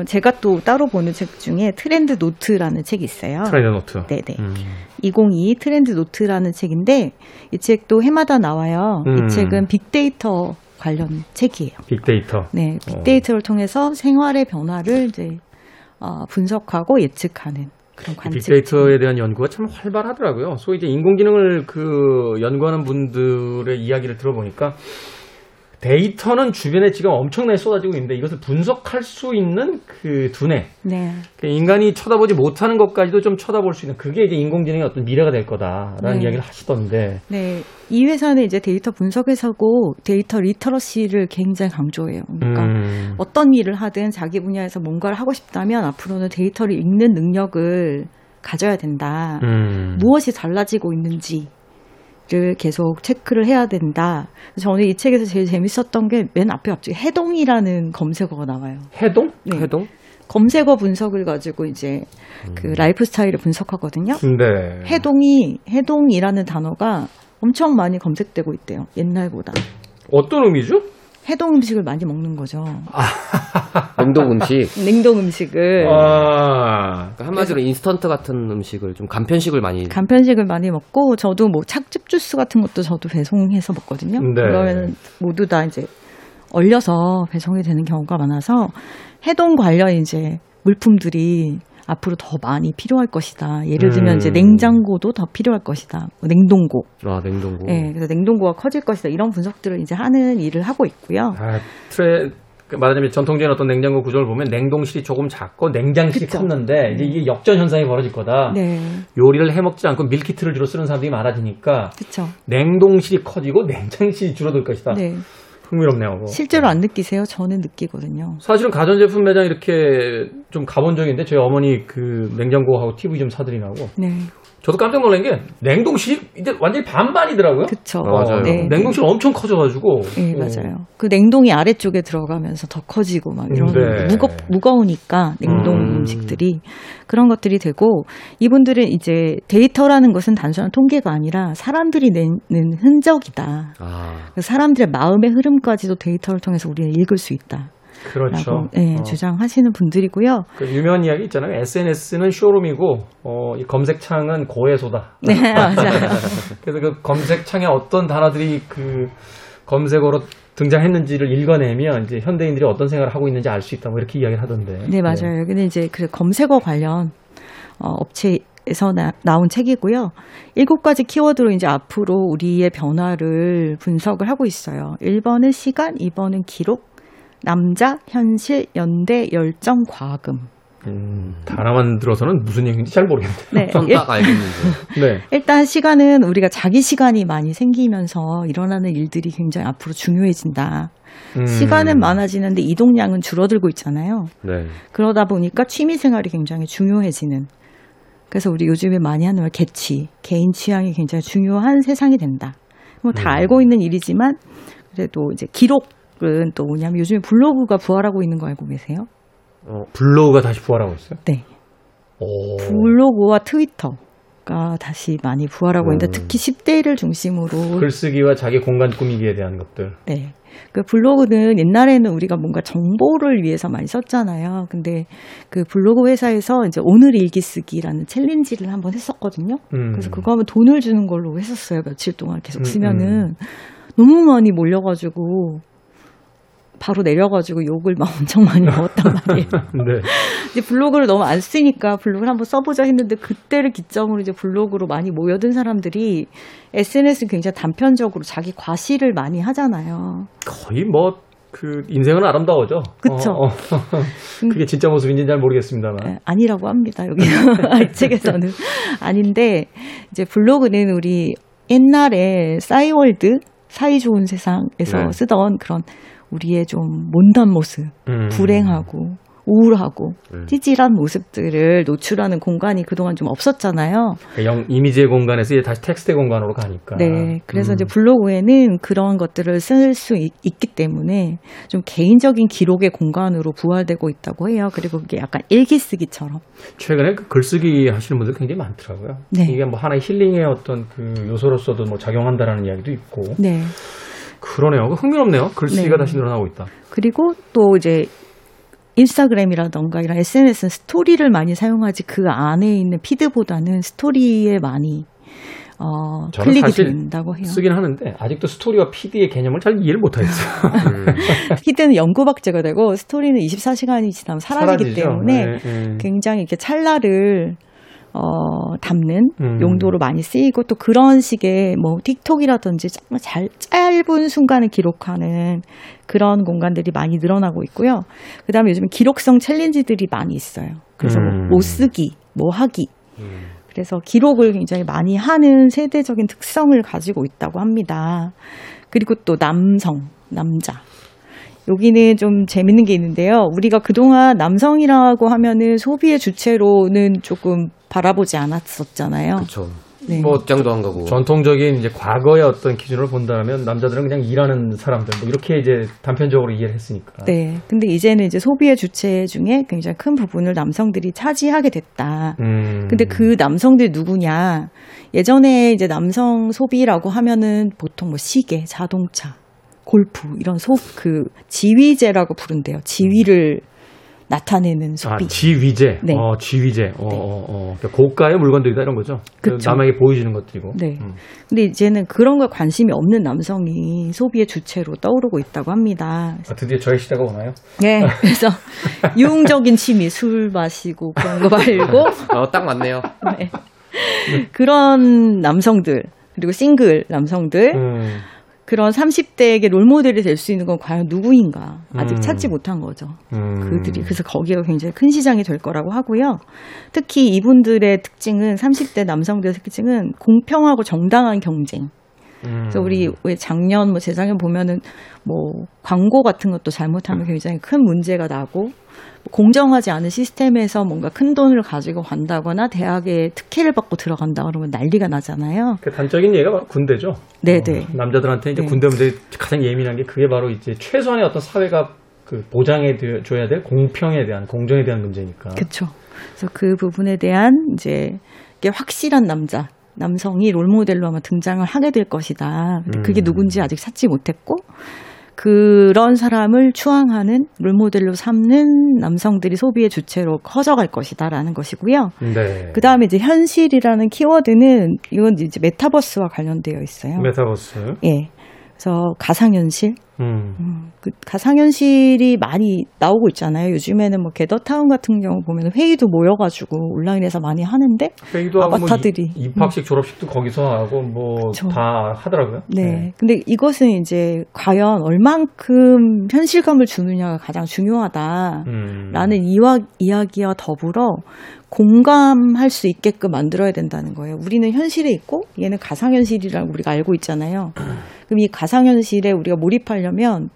제가 또 따로 보는 책 중에 트렌드 노트라는 책이 있어요. 트렌드 노트. 네네. 음. 2022 트렌드 노트라는 책인데 이 책도 해마다 나와요. 음. 이 책은 빅데이터 관련 책이에요. 빅데이터. 네, 어. 빅데이터를 통해서 생활의 변화를 이제 어, 분석하고 예측하는 그런 관측. 빅데이터에 대한 연구가 참 활발하더라고요. 소위 이제 인공지능을 그 연구하는 분들의 이야기를 들어보니까 데이터는 주변에 지금 엄청나게 쏟아지고 있는데 이것을 분석할 수 있는 그 두뇌, 네, 그 인간이 쳐다보지 못하는 것까지도 좀 쳐다볼 수 있는 그게 이제 인공지능의 어떤 미래가 될 거다라는 네. 이야기를 하시던데 네. 이 회사는 이제 데이터 분석 회사고 데이터 literacy를 굉장히 강조해요. 그러니까 음, 어떤 일을 하든 자기 분야에서 뭔가를 하고 싶다면 앞으로는 데이터를 읽는 능력을 가져야 된다. 음. 무엇이 달라지고 있는지 를 계속 체크를 해야 된다. 저는 이 책에서 제일 재밌었던 게 맨 앞에 갑자기 해동이라는 검색어가 나와요. 해동? 네. 해동? 검색어 분석을 가지고 이제 그 라이프 스타일을 분석하거든요. 네. 해동이 해동이라는 단어가 엄청 많이 검색되고 있대요. 옛날보다. 어떤 의미죠? 해동 음식을 많이 먹는 거죠. *laughs* 냉동 음식. 냉동 음식을 아, 그러니까 한마디로 인스턴트 같은 음식을 좀 간편식을 많이 간편식을 많이 먹고 저도 뭐 착즙 주스 같은 것도 저도 배송해서 먹거든요. 네. 그러면 모두 다 이제 얼려서 배송이 되는 경우가 많아서 해동 관련 이제 물품들이 앞으로 더 많이 필요할 것이다. 예를 들면 음. 이제 냉장고도 더 필요할 것이다. 뭐 냉동고. 아 냉동고. 예, 그래서 냉동고가 커질 것이다. 이런 분석들을 이제 하는 일을 하고 있고요. 아, 트레 그 말하자면 전통적인 어떤 냉장고 구조를 보면 냉동실이 조금 작고 냉장실이 그쵸. 컸는데 이제 이게 역전 현상이 벌어질 거다. 네, 요리를 해 먹지 않고 밀키트를 주로 쓰는 사람들이 많아지니까 그렇죠. 냉동실이 커지고 냉장실이 줄어들 것이다. 네, 흥미롭네요. 실제로 안 느끼세요? 저는 느끼거든요. 사실은 가전제품 매장 이렇게 좀 가본 적인데 저희 어머니 그 냉장고하고 TV 좀 사드리라고 네, 저도 깜짝 놀란 게 냉동실이 이제 완전히 반반이더라고요. 그렇죠. 어, 맞아요. 네, 냉동실 엄청 커져가지고. 네, 어. 맞아요. 그 냉동이 아래쪽에 들어가면서 더 커지고 막 이런 네. 무겁 무거우니까 냉동 음. 음. 식들이 그런 것들이 되고 이분들은 이제 데이터라는 것은 단순한 통계가 아니라 사람들이 내는 흔적이다. 아그 사람들의 마음의 흐름까지도 데이터를 통해서 우리는 읽을 수 있다. 그렇죠. 예, 어. 주장하시는 분들이고요. 그 유명한 이야기 있잖아요. SNS는 쇼룸이고 어, 이 검색창은 고해소다. 네, *laughs* 맞아요. *laughs* 그래서 그 검색창에 어떤 단어들이 그 검색어로 등장했는지를 읽어내면 이제 현대인들이 어떤 생각을 하고 있는지 알 수 있다. 뭐 이렇게 이야기를 하던데. 네, 맞아요. 여기는 이제 그 검색어 관련 어, 업체 에서 나, 나온 책이고요. 일곱 가지 키워드로 이제 앞으로 우리의 변화를 분석을 하고 있어요. 1번은 시간, 2번은 기록, 남자, 현실, 연대, 열정, 과금. 음, 단어만 들어서는 무슨 얘기인지 잘 모르겠네요. 네. 전딱 알겠는데. *laughs* 네. 일단 시간은 우리가 자기 시간이 많이 생기면서 일어나는 일들이 굉장히 앞으로 중요해진다. 음. 시간은 많아지는데 이동량은 줄어들고 있잖아요. 네. 그러다 보니까 취미 생활이 굉장히 중요해지는. 그래서 우리 요즘에 많이 하는 말 개취, 개인 취향이 굉장히 중요한 세상이 된다. 뭐다 음. 알고 있는 일이지만 그래도 이제 기록 은 또 뭐냐면 요즘에 블로그가 부활하고 있는 거 알고 계세요? 블로그가 다시 부활하고 있어요. 네. 오. 블로그와 트위터 가 다시 많이 부활하고 있는데 음. 특히 10대를 중심으로 글쓰기와 자기 공간 꾸미기에 대한 것들. 네. 그 블로그는 옛날에는 우리가 뭔가 정보를 위해서 많이 썼잖아요. 근데 그 블로그 회사에서 이제 오늘 일기 쓰기라는 챌린지를 한번 했었거든요. 음. 그래서 그거 하면 돈을 주는 걸로 했었어요. 며칠 동안 계속 음, 쓰면은 너무 많이 몰려가지고 바로 내려가지고 욕을 막 엄청 많이 먹었단 말이에요. *laughs* 네. 이제 블로그를 너무 안 쓰니까 블로그를 한번 써보자 했는데 그때를 기점으로 이제 블로그로 많이 모여든 사람들이 SNS는 굉장히 단편적으로 자기 과시를 많이 하잖아요. 거의 뭐, 그, 인생은 아름다워져. 그쵸. 어, 어. 그게 진짜 모습인지는 잘 모르겠습니다만. 예, 아니라고 합니다. 여기 *laughs* 이 책에서는 아닌데 이제 블로그는 우리 옛날에 싸이월드 사이 좋은 세상에서 네. 쓰던 그런 우리의 좀 못난 모습, 음. 불행하고 우울하고 음. 찌질한 모습들을 노출하는 공간이 그동안 좀 없었잖아요. 그 영, 이미지의 공간에서 이제 다시 텍스트의 공간으로 가니까. 네. 그래서 음. 이제 블로그에는 그런 것들을 쓸 수 있기 때문에 좀 개인적인 기록의 공간으로 부활되고 있다고 해요. 그리고 그게 약간 일기 쓰기처럼. 최근에 그 글쓰기 하시는 분들 굉장히 많더라고요. 네. 이게 뭐 하나의 힐링의 어떤 그 요소로서도 뭐 작용한다라는 이야기도 있고. 네. 그러네요. 그 흥미롭네요. 글쓰기가 네. 다시 늘어나고 있다. 그리고 또 이제 인스타그램이라던가 이런 SNS는 스토리를 많이 사용하지 그 안에 있는 피드보다는 스토리에 많이 어, 저는 클릭이 사실 된다고 해요. 쓰긴 하는데 아직도 스토리와 PD의 개념을 잘 이해를 못하겠어요. *laughs* 음. *laughs* 피드는 연구박제가 되고 스토리는 24시간이 지나면 사라지기 사라지죠. 때문에 네, 네. 굉장히 이렇게 찰나를 어, 담는 음. 용도로 많이 쓰이고 또 그런 식의 뭐 틱톡이라든지 정말 잘, 짧은 순간을 기록하는 그런 공간들이 많이 늘어나고 있고요. 그 다음에 요즘 기록성 챌린지들이 많이 있어요. 그래서 뭐 음. 못 쓰기, 뭐 하기. 음. 그래서 기록을 굉장히 많이 하는 세대적인 특성을 가지고 있다고 합니다. 그리고 또 남성, 남자. 여기는 좀 재밌는 게 있는데요. 우리가 그동안 남성이라고 하면은 소비의 주체로는 조금 바라보지 않았었잖아요. 그쵸. 네. 뭐 옷장도 안 가고. 전통적인 이제 과거의 어떤 기준으로 본다면 남자들은 그냥 일하는 사람들 뭐 이렇게 이제 단편적으로 이해를 했으니까. 네. 근데 이제는 이제 소비의 주체 중에 굉장히 큰 부분을 남성들이 차지하게 됐다. 음. 근데 그 남성들 누구냐? 예전에 이제 남성 소비라고 하면은 보통 뭐 시계, 자동차, 골프 이런 소 그 지위제라고 부른대요. 지위를 나타내는 아, 소비. 지위제. 네. 어, 지위제. 어, 네. 어, 어. 그러니까 고가의 물건들이다 이런 거죠. 그 그쵸. 남에게 보여주는 것들이고. 네. 음. 근데 이제는 그런 거 관심이 없는 남성이 소비의 주체로 떠오르고 있다고 합니다. 아, 드디어 저의 시대가 오나요? 네. *laughs* 그래서 유흥적인 취미, 술 마시고 그런 거 말고 어, 딱 맞네요. 네. 그런 남성들 그리고 싱글 남성들 음. 그런 30대에게 롤모델이 될 수 있는 건 과연 누구인가 아직 음. 찾지 못한 거죠. 음. 그들이 그래서 거기가 굉장히 큰 시장이 될 거라고 하고요. 특히 이분들의 특징은 30대 남성들의 특징은 공평하고 정당한 경쟁. 음. 그래서 우리 왜 작년 뭐 재작년 보면은 뭐 광고 같은 것도 잘못하면 굉장히 큰 문제가 나고 공정하지 않은 시스템에서 뭔가 큰 돈을 가지고 간다거나 대학에 특혜를 받고 들어간다 그러면 난리가 나잖아요. 그 단적인 예가 군대죠. 네네. 어, 남자들한테 이제 네. 군대 문제 가장 예민한 게 그게 바로 이제 최소한의 어떤 사회가 그 보장해 드- 줘야 될 공평에 대한 공정에 대한 문제니까. 그렇죠. 그래서 그 부분에 대한 이제 확실한 남자, 남성이 role model로 아마 등장을 하게 될 것이다. 근데 그게 음. 누군지 아직 찾지 못했고 그런 사람을 추앙하는 role model로 삼는 남성들이 소비의 주체로 커져갈 것이다라는 것이고요. 네. 그 다음에 이제 현실이라는 키워드는 이건 이제 메타버스와 관련되어 있어요. 메타버스. 예. 그래서 가상현실, 음. 음, 그 가상현실이 많이 나오고 있잖아요. 요즘에는 뭐 Gather Town 같은 경우 보면 회의도 모여가지고 온라인에서 많이 하는데 회의도 하고 아바타들이. 음. 뭐 이- 입학식 졸업식도 거기서 하고 뭐. 다 하더라고요. 네. 근데 이것은 이제 과연 얼만큼 현실감을 주느냐가 가장 중요하다라는 음. 이와, 이야기와 더불어 공감할 수 있게끔 만들어야 된다는 거예요. 우리는 현실에 있고 얘는 가상현실이라고 우리가 알고 있잖아요. 그럼 이 가상현실에 우리가 몰입 하려면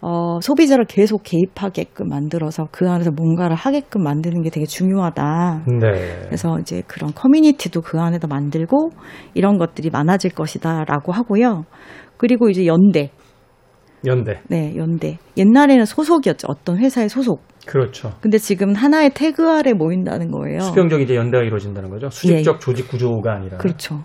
어, 소비자를 계속 개입하게끔 만들어서 그 안에서 뭔가를 하게끔 만드는 게 되게 중요하다. 네. 그래서 이제 그런 커뮤니티도 그 안에다 만들고 이런 것들이 많아질 것이다라고 하고요. 그리고 이제 연대, 연대. 네, 연대. 옛날에는 소속이었죠. 어떤 회사의 소속. 그렇죠. 근데 지금 하나의 태그 아래 모인다는 거예요. 수평적 이제 연대가 이루어진다는 거죠. 수직적 조직 구조가 아니라. 예. 그렇죠.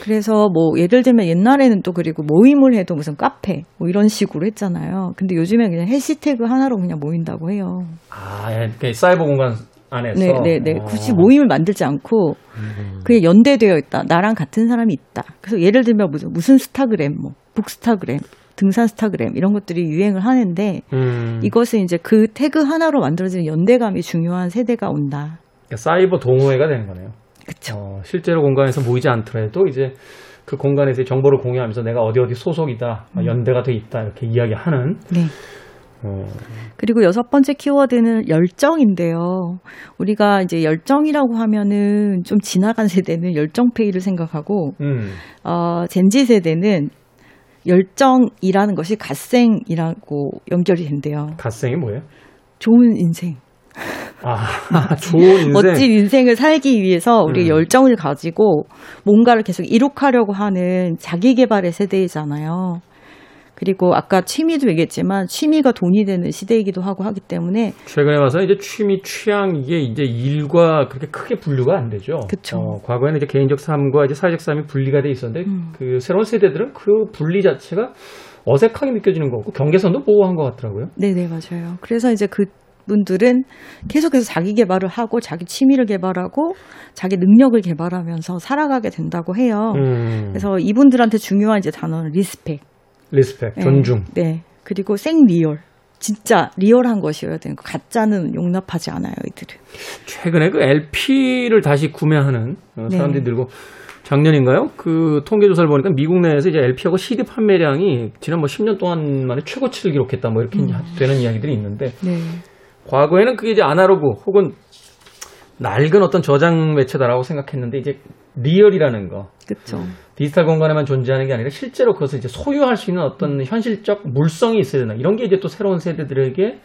그래서 뭐 예를 들면 옛날에는 또 그리고 모임을 해도 무슨 카페 뭐 이런 식으로 했잖아요. 근데 요즘엔 그냥 해시태그 하나로 그냥 모인다고 해요. 아, 예, 그 사이버 공간 안에서. 네, 네, 네. 어. 굳이 모임을 만들지 않고 그냥 연대되어 있다. 나랑 같은 사람이 있다. 그래서 예를 들면 무슨 무슨 스타그램, 뭐 북스타그램, 등산 스타그램 이런 것들이 유행을 하는데 음. 이것은 이제 그 태그 하나로 만들어지는 연대감이 중요한 세대가 온다. 그러니까 사이버 동호회가 되는 거네요. 그렇죠. 어, 실제로 공간에서 모이지 않더라도 이제 그 공간에서 정보를 공유하면서 내가 어디 어디 소속이다, 음. 연대가 돼 있다 이렇게 이야기하는. 네. 어, 그리고 여섯 번째 키워드는 열정인데요. 우리가 이제 열정이라고 하면은 좀 지나간 세대는 열정페이를 생각하고, 음, 어, 젠지 세대는 열정이라는 것이 갓생이라고 연결이 된대요. 갓생이 뭐예요? 좋은 인생. 아, *laughs* 좋은 인생. 멋진 인생을 살기 위해서 우리 음. 열정을 가지고 뭔가를 계속 이룩하려고 하는 자기 개발의 세대이잖아요. 그리고 아까 취미도 얘기했지만 취미가 돈이 되는 시대이기도 하고 하기 때문에 최근에 와서 이제 취미, 취향 이게 이제 일과 그렇게 크게 분류가 안 되죠. 그쵸. 어, 과거에는 이제 개인적 삶과 이제 사회적 삶이 분리가 돼 있었는데 음. 그 새로운 세대들은 그 분리 자체가 어색하게 느껴지는 거고 경계선도 모호한 것 같더라고요. 네네 맞아요. 그래서 이제 그 분들은 계속해서 자기 개발을 하고 자기 취미를 개발하고 자기 능력을 개발하면서 살아가게 된다고 해요. 음, 그래서 이분들한테 중요한 이제 단어는 respect, respect, 네. 존중. 네. 그리고 생real. 진짜 리얼한 것이어야 되는 거. 가짜는 용납하지 않아요, 이들은. 최근에 그 LP를 다시 구매하는 어, 네. 사람들이 늘고 작년인가요? 그 통계 조사를 보니까 미국 내에서 이제 LP하고 CD 판매량이 지난 뭐 10년 동안 만에 최고치를 기록했다 뭐 이렇게 음. 되는 이야기들이 있는데 네. 과거에는 그게 이제 아날로그 혹은 낡은 어떤 저장 매체다라고 생각했는데 이제 real이라는 거 그쵸. 디지털 공간에만 존재하는 게 아니라 실제로 그것을 이제 소유할 수 있는 어떤 현실적 물성이 있어야 된다. 이런 게 이제 또 새로운 세대들에게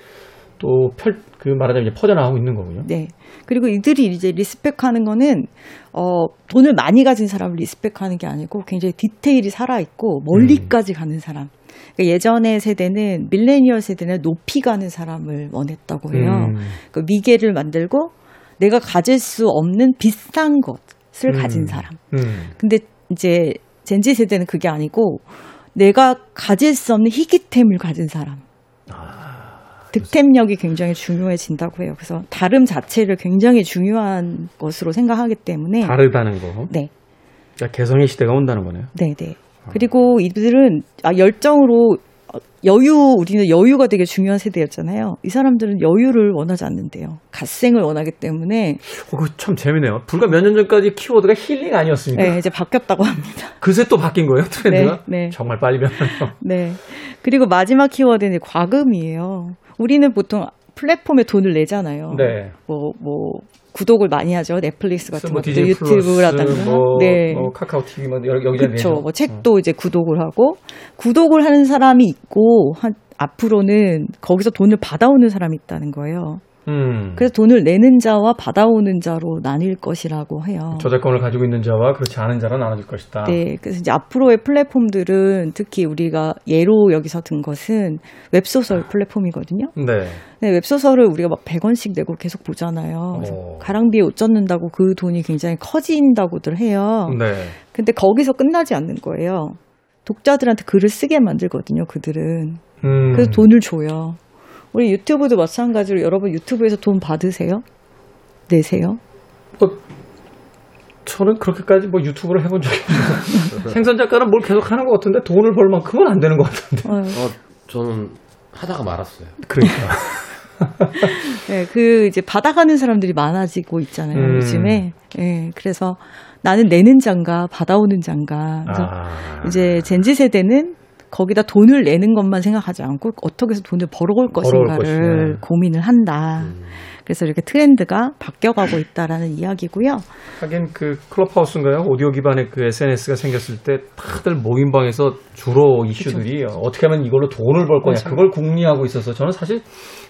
또 펼, 그 말하자면 이제 퍼져나가고 있는 거군요. 네. 그리고 이들이 이제 respect하는 거는, 어, 돈을 많이 가진 사람을 respect하는 게 아니고 굉장히 디테일이 살아있고 멀리까지 가는 사람. 그러니까 예전의 세대는, 밀레니얼 세대는 높이 가는 사람을 원했다고 해요. 음. 그 미개를 만들고 내가 가질 수 없는 비싼 것을 음. 가진 사람. 음. 근데 이제 젠지 세대는 그게 아니고 내가 가질 수 없는 희귀템을 가진 사람. 득템력이 굉장히 중요해진다고 해요. 그래서 다름 자체를 굉장히 중요한 것으로 생각하기 때문에 다르다는 거. 네, 그러니까 개성의 시대가 온다는 거네요. 네, 네. 그리고 이들은 아, 열정으로 어, 여유 우리는 여유가 되게 중요한 세대였잖아요. 이 사람들은 여유를 원하지 않는데요. 갓생을 원하기 때문에 어, 그거 참 재미네요. 불과 몇 년 전까지 키워드가 힐링 아니었습니까? 네, 이제 바뀌었다고 합니다. *laughs* 그새 또 바뀐 거예요, 트렌드가? 네, 네. 정말 빨리 변하네요. *laughs* 네. 그리고 마지막 키워드는 과금이에요. 우리는 보통 플랫폼에 돈을 내잖아요. 네. 뭐, 뭐, 구독을 많이 하죠. 넷플릭스 같은 뭐 것도 유튜브라든가. 뭐, 네. 뭐 카카오 TV 뭐 여러 여기저기 그렇죠. 뭐 책도 이제 구독을 하고 구독을 하는 사람이 있고 한, 앞으로는 거기서 돈을 받아오는 사람이 있다는 거예요. 음. 그래서 돈을 내는 자와 받아오는 자로 나뉠 것이라고 해요. 저작권을 가지고 있는 자와 그렇지 않은 자로 나눠질 것이다. 네, 그래서 이제 앞으로의 플랫폼들은 특히 우리가 예로 여기서 든 것은 웹소설 플랫폼이거든요. 네. 네, 웹소설을 우리가 막 100원씩 내고 계속 보잖아요. 가랑비에 옷 젖는다고 그 돈이 굉장히 커진다고들 해요. 네. 근데 거기서 끝나지 않는 거예요. 독자들한테 글을 쓰게 만들거든요, 그들은. 음. 그래서 돈을 줘요. 우리 유튜브도 마찬가지로 여러분 유튜브에서 돈 받으세요? 내세요? 뭐, 저는 그렇게까지 뭐 유튜브를 해본 적이 없어요. *laughs* 생선 작가는 뭘 계속 하는 것 같은데 돈을 벌 만큼은 안 되는 것 같은데. 어, 어, 저는 하다가 말았어요. 그러니까. *laughs* 네, 그 이제 받아가는 사람들이 많아지고 있잖아요, 음. 요즘에. 예, 그래서 나는 내는 장가, 받아오는 장가. 아. 이제 젠지 세대는 거기다 돈을 내는 것만 생각하지 않고 어떻게 해서 돈을 벌어올 벌어올 것인가를 것이네. 고민을 한다. 음. 그래서 이렇게 트렌드가 바뀌어가고 있다라는 이야기고요. 하긴 그 클럽하우스인가요? 오디오 기반의 그 SNS가 생겼을 때 다들 모임방에서 주로 이슈들이 어떻게 하면 이걸로 돈을 벌 거냐 그걸 궁리하고 있어서 저는 사실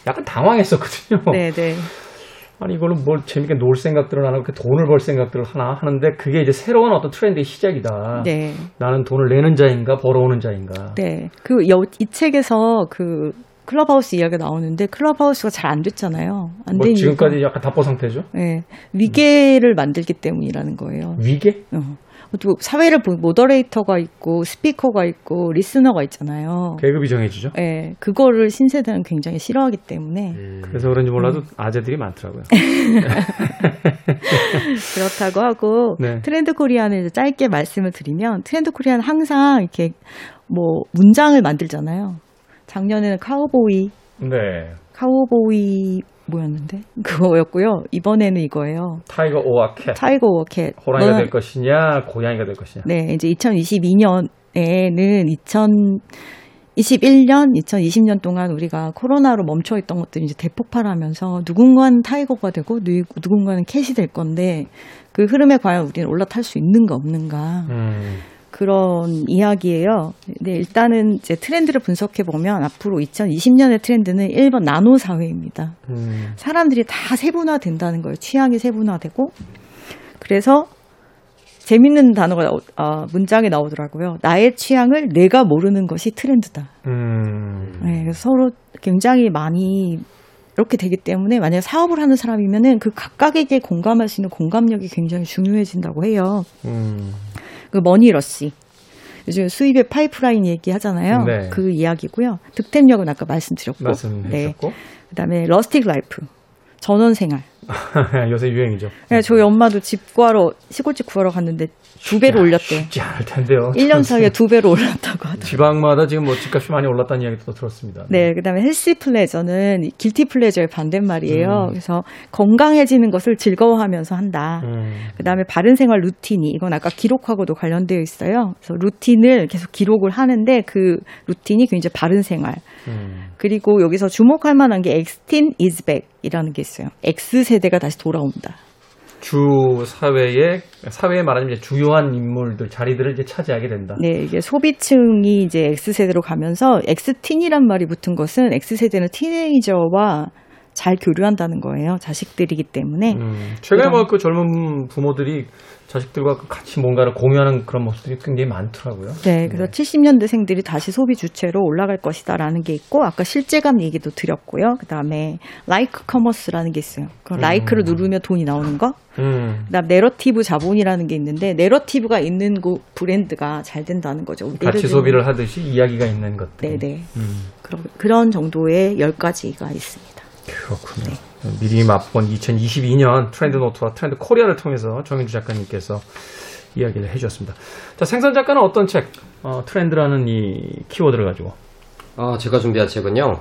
약간 당황했었거든요. 네, 네. 아니 이걸로 뭘 재밌게 놀 생각들을 안 하고 돈을 벌 생각들을 하나 하는데 그게 이제 새로운 어떤 트렌드의 시작이다. 네. 나는 돈을 내는 자인가 벌어오는 자인가. 네. 그, 여, 이 책에서 그 클럽하우스 이야기가 나오는데 클럽하우스가 잘 안 됐잖아요. 안뭐된 지금까지 약간 답보 상태죠. 네. 위계를 만들기 때문이라는 거예요. 위계? 어. 또 사회를 보 모더레이터가 있고 스피커가 있고 리스너가 있잖아요. 계급이 정해지죠. 네, 그거를 신세대는 굉장히 싫어하기 때문에 음. 그래서 그런지 몰라도 아재들이 많더라고요. *laughs* 그렇다고 하고 네. 트렌드 코리아를 이제 짧게 말씀을 드리면 트렌드 코리아는 항상 이렇게 뭐 문장을 만들잖아요. 작년에는 카우보이 네. 카우보이 뭐였는데 그거였고요. 이번에는 이거예요. Tiger or Cat. Tiger or Cat. 호랑이가 뭐- 될 것이냐, 고양이가 될 것이냐. 네, 이제 2022년에는 2021년, 2020년 동안 우리가 코로나로 멈춰 있던 것들이 이제 대폭발하면서 누군가는 타이거가 되고 누, 누군가는 캣이 될 건데 그 흐름에 과연 우리는 올라탈 수 있는가 없는가 음. 그런 이야기예요. 근데 일단은 이제 트렌드를 분석해 보면 앞으로 2020년의 트렌드는 1번 나노 사회입니다. 음. 사람들이 다 세분화된다는 거예요. 취향이 세분화되고. 그래서 재밌는 단어가 나오, 아, 문장에 나오더라고요. 나의 취향을 내가 모르는 것이 트렌드다. 음. 네, 서로 굉장히 많이 이렇게 되기 때문에 만약에 사업을 하는 사람이면은 그 각각에게 공감할 수 있는 공감력이 굉장히 중요해진다고 해요. 음. 그 money rush. 요즘 수입의 파이프라인 얘기 하잖아요. 네. 그 이야기고요. 득템력은 아까 말씀드렸고. 말씀해 네. 그다음에 rustic life. 전원 생활. *laughs* 요새 유행이죠. 네, 저희 엄마도 집 구하러 시골집 구하러 갔는데 두 배로 올렸대요. 쉽지 않을 텐데요. 1년 사이에 두 배로 올랐다고 하더라고요. 지방마다 지금 뭐 집값이 많이 올랐다는 이야기도 들었습니다. 네, 그다음에 healthy pleasure는 guilty pleasure의 반대말이에요. 음. 그래서 건강해지는 것을 즐거워하면서 한다. 음. 그다음에 바른 생활 루틴이 이건 아까 기록하고도 관련되어 있어요. 그래서 루틴을 계속 기록을 하는데 그 루틴이 굉장히 바른 생활. 음. 그리고 여기서 주목할 만한 게 엑스틴 이즈백이라는 게 있어요. X 세대가 다시 돌아온다. 주 사회에 사회에 말하자면 이제 주요한 인물들 자리들을 이제 차지하게 된다. 네, 이게 소비층이 이제 X세대로 가면서 X틴이란 말이 붙은 것은 X세대는 티네이저와 잘 교류한다는 거예요. 자식들이기 때문에. 음, 최근에 이런- 뭐그 젊은 부모들이 자식들과 같이 뭔가를 공유하는 그런 모습들이 굉장히 많더라고요. 네, 그래서 70년대생들이 다시 소비 주체로 올라갈 것이다라는 게 있고 아까 실재감 얘기도 드렸고요. 그다음에 like commerce라는 게 있어요. 그 like를 누르면 돈이 나오는 거. 음. 그다음 내러티브 자본이라는 게 있는데 내러티브가 있는 그 브랜드가 잘 된다는 거죠. 같이 소비를 하듯이 이야기가 있는 것들. 네, 네. 음, 그런 그런 정도의 열 가지가 있습니다. 그렇군요. 네. 미리 맛본 2022년 트렌드 노트와 트렌드 코리아를 통해서 정현주 작가님께서 이야기를 해주셨습니다. 자, 생선 작가는 어떤 책, 어, 트렌드라는 이 키워드를 가지고 아, 제가 준비한 책은요.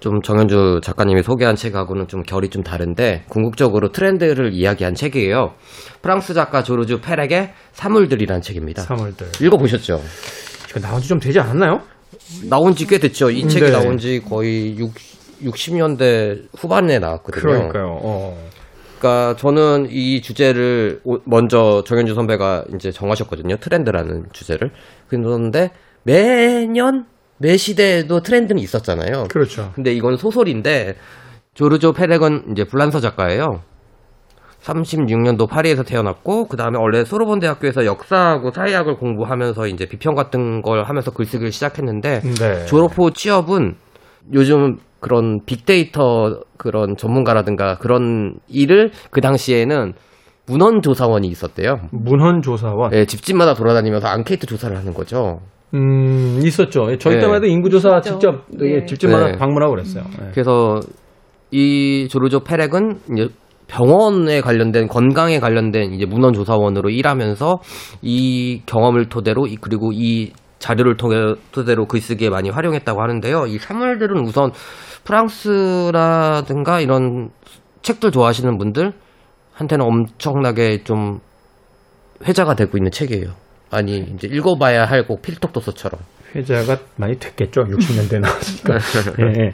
좀 정현주 작가님이 소개한 책하고는 좀 결이 좀 다른데 궁극적으로 트렌드를 이야기한 책이에요. 프랑스 작가 조르주 페렉의 사물들이라는 책입니다. 사물들. 읽어보셨죠? 이거 나온 지 좀 되지 않았나요? 나온 지 꽤 됐죠. 이 네. 책이 나온 지 거의 6, 60년대 후반에 나왔거든요. 그러니까요. 어. 그러니까 저는 이 주제를 오- 먼저 정현주 선배가 이제 정하셨거든요. 트렌드라는 주제를. 그런데 매년 매 시대에도 트렌드는 있었잖아요. 그렇죠. 근데 이건 소설인데 조르조 페렉은 이제 불란서 작가예요. 36년도 파리에서 태어났고 그 다음에 원래 소르본 대학교에서 역사하고 사회학을 공부하면서 이제 비평 같은 걸 하면서 글쓰기를 시작했는데 네. 졸업 후 취업은 요즘 그런 빅데이터 그런 전문가라든가 그런 일을 그 당시에는 문헌 조사원이 있었대요. 문헌 조사원. 예, 집집마다 돌아다니면서 앙케이트 조사를 하는 거죠. 음, 있었죠. 저희 네. 때마다 인구조사. 직접 예, 네. 집집마다 네. 방문하고 그랬어요. 예. 그래서 이 조르조 페렉은 이제 병원에 관련된 건강에 관련된 이제 문헌 조사원으로 일하면서 이 경험을 토대로 이- 그리고 이 자료를 통해 토대로 글쓰기에 많이 활용했다고 하는데요. 이 사물들은 우선 프랑스라든가 이런 책들 좋아하시는 분들한테는 엄청나게 좀 회자가 되고 있는 책이에요. 아니 이제 읽어봐야 할꼭 필독 도서처럼. 회자가 많이 됐겠죠. 60년대 나왔으니까. *laughs* 예, 예.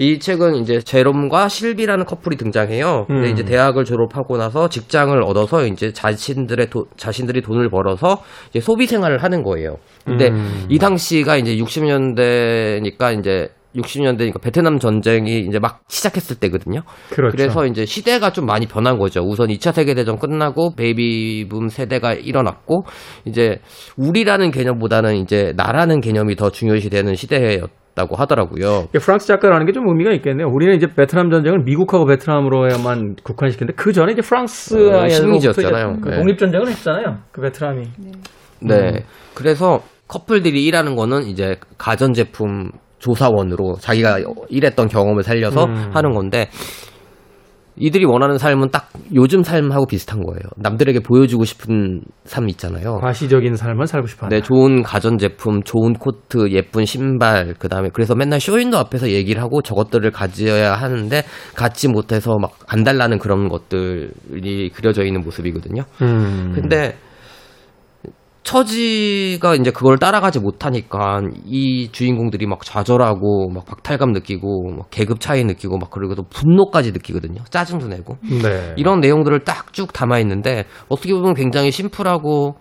이 책은 이제 제롬과 실비라는 커플이 등장해요. 근데 음. 이제 대학을 졸업하고 나서 직장을 얻어서 이제 자신들의 도- 자신들이 돈을 벌어서 이제 소비 생활을 하는 거예요. 근데 음. 이 당시가 이제 60년대니까 이제 60년대니까 베트남 전쟁이 이제 막 시작했을 때거든요. 그렇죠. 그래서 이제 시대가 좀 많이 변한 거죠. 우선 2차 세계 대전 끝나고 베이비붐 세대가 일어났고 이제 우리라는 개념보다는 이제 나라는 개념이 더 중요시되는 시대였 다고 하더라고요. 프랑스 작가라는 게 좀 의미가 있겠네요. 우리는 이제 베트남 전쟁을 미국하고 베트남으로만 국한시켰는데 그 전에 이제 어, 프랑스와 식민지였잖아요. 네. 독립 전쟁을 했잖아요. 그 베트남이. 네. 그래서 커플들이 일하는 거는 이제 가전제품 조사원으로 자기가 일했던 경험을 살려서 음. 하는 건데 이들이 원하는 삶은 딱 요즘 삶하고 비슷한 거예요. 남들에게 보여주고 싶은 삶 있잖아요. 과시적인 삶을 살고 싶어 한다. 네, 좋은 가전제품, 좋은 코트, 예쁜 신발, 그 다음에 그래서 맨날 쇼윈도 앞에서 얘기를 하고 저것들을 가져야 하는데 갖지 못해서 막 안달나는 그런 것들이 그려져 있는 모습이거든요. 음. 근데 처지가 이제 그걸 따라가지 못하니까 이 주인공들이 막 좌절하고 막 박탈감 느끼고 막 계급 차이 느끼고 막 그리고 또 분노까지 느끼거든요. 짜증도 내고. 네. 이런 내용들을 딱 쭉 담아 있는데 어떻게 보면 굉장히 심플하고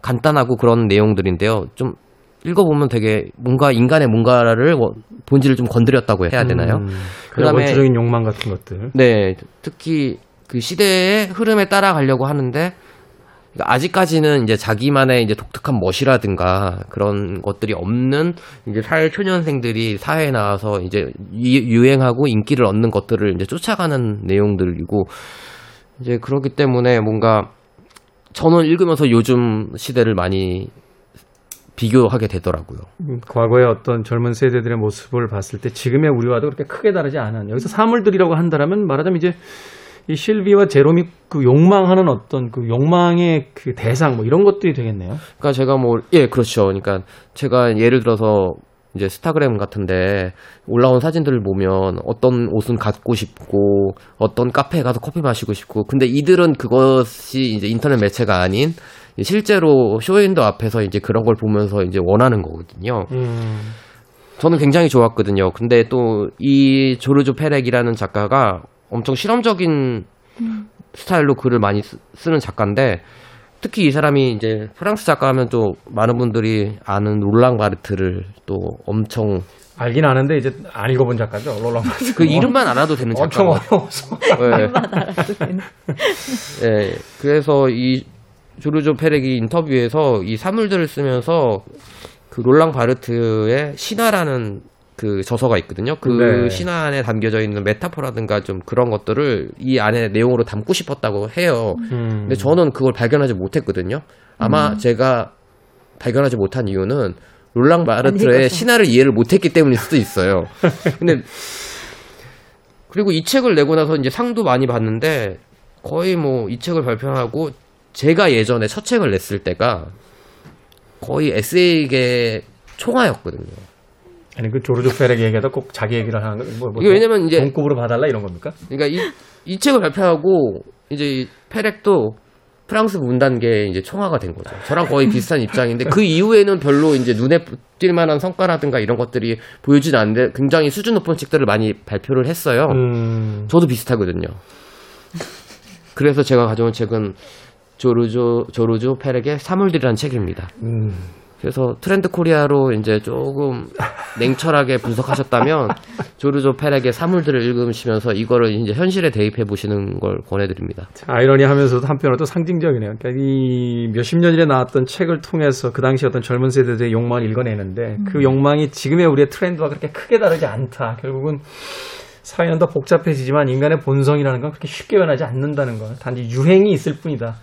간단하고 그런 내용들인데요. 좀 읽어보면 되게 뭔가 인간의 뭔가를 원- 본질을 좀 건드렸다고 해야 되나요? 음. 그다음에- 원초적인 욕망 같은 것들. 네, 특히 그 시대의 흐름에 따라가려고 하는데 아직까지는 이제 자기만의 이제 독특한 멋이라든가 그런 것들이 없는 이제 사회 초년생들이 사회에 나와서 이제 유- 유행하고 인기를 얻는 것들을 이제 쫓아가는 내용들이고 이제 그렇기 때문에 뭔가 저는 읽으면서 요즘 시대를 많이 비교하게 되더라고요. 음, 과거의 어떤 젊은 세대들의 모습을 봤을 때 지금의 우리와도 그렇게 크게 다르지 않은 여기서 사물들이라고 한다면 말하자면 이제 이 실비와 제롬이 그 욕망하는 어떤 그 욕망의 그 대상 뭐 이런 것들이 되겠네요. 그러니까 제가 뭐 예 그렇죠. 그러니까 제가 예를 들어서 이제 스타그램 같은데 올라온 사진들을 보면 어떤 옷은 갖고 싶고 어떤 카페에 가서 커피 마시고 싶고 근데 이들은 그것이 이제 인터넷 매체가 아닌 실제로 쇼윈도 앞에서 이제 그런 걸 보면서 이제 원하는 거거든요. 음. 저는 굉장히 좋았거든요. 근데 또 이 조르조 페렉이라는 작가가 엄청 실험적인 스타일로 글을 많이 쓰, 쓰는 작가인데 특히 이 사람이 이제 프랑스 작가 하면 또 많은 분들이 아는 롤랑 바르트를 또 엄청 알긴 아는데 이제 안 읽어본 작가죠. 롤랑 바르트. 그 이름만 알아도 되는 엄청 작가. 어려워서. *laughs* 예. 그래서 이 조르조 페렉이 인터뷰에서 이 사물들을 쓰면서 그 롤랑 바르트의 신화라는 그 저서가 있거든요. 그 네. 신화 안에 담겨져 있는 메타포라든가 좀 그런 것들을 이 안에 내용으로 담고 싶었다고 해요. 음. 근데 저는 그걸 발견하지 못했거든요. 아마 제가 발견하지 못한 이유는 롤랑 바르트의 신화를 이해를 못했기 때문일 수도 있어요. *laughs* 근데 그리고 이 책을 내고 나서 이제 상도 많이 받는데 거의 뭐 이 책을 발표하고 제가 예전에 첫 책을 냈을 때가 거의 에세이계 총화였거든요. 아니 그 조르조 페렉 얘기하다 꼭 자기 얘기를 하는 거. 뭐, 뭐 이게 왜냐면 이제 동급으로 봐달라 이런 겁니까? 그러니까 이, 이 책을 발표하고 이제 이 페렉도 프랑스 문단계에 이제 총화가 된 거죠. 저랑 거의 비슷한 입장인데 그 이후에는 별로 이제 눈에 띌 만한 성과라든가 이런 것들이 보여지지 않는데 굉장히 수준 높은 책들을 많이 발표를 했어요. 음. 저도 비슷하거든요. 그래서 제가 가져온 책은 조르주 조르주 페렉의 사물들이라는 책입니다. 음. 그래서 트렌드 코리아로 이제 조금 냉철하게 분석하셨다면 *laughs* 조르주 페렉의 사물들을 읽으시면서 이거를 이제 현실에 대입해 보시는 걸 권해드립니다. 아이러니하면서도 한편으로 또 상징적이네요. 그러니까 이 몇십 년 전에 나왔던 책을 통해서 그 당시 어떤 젊은 세대들의 욕망을 읽어내는데 그 욕망이 지금의 우리의 트렌드와 그렇게 크게 다르지 않다. 결국은 사회는 더 복잡해지지만 인간의 본성이라는 건 그렇게 쉽게 변하지 않는다는 것. 단지 유행이 있을 뿐이다.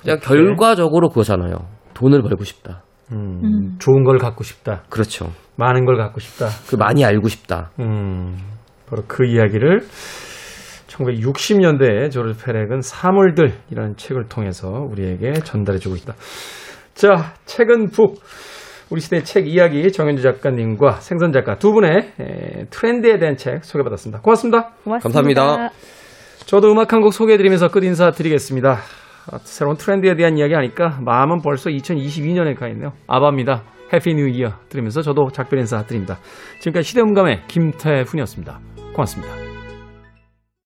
그냥 결과적으로 그거잖아요. 돈을 벌고 싶다. 음, 좋은 걸 갖고 싶다. 그렇죠. 많은 걸 갖고 싶다. 그 많이 알고 싶다. 음, 바로 그 이야기를 1960년대에 조르지 페렉은 사물들이라는 책을 통해서 우리에게 전달해주고 있다. 자, 책은 북. 우리 시대 책 이야기 정현주 작가님과 생선 작가 두 분의 에, 트렌드에 대한 책 소개받았습니다. 고맙습니다. 고맙습니다. 감사합니다. 저도 음악 한 곡 소개해드리면서 끝 인사 드리겠습니다. 아, 새로운 트렌드에 대한 이야기 하니까 마음은 벌써 2022년에 가 있네요. 아바입니다. Happy New Year 들으면서 저도 작별 인사 드립니다. 지금까지 시대음감의 김태훈이었습니다. 고맙습니다.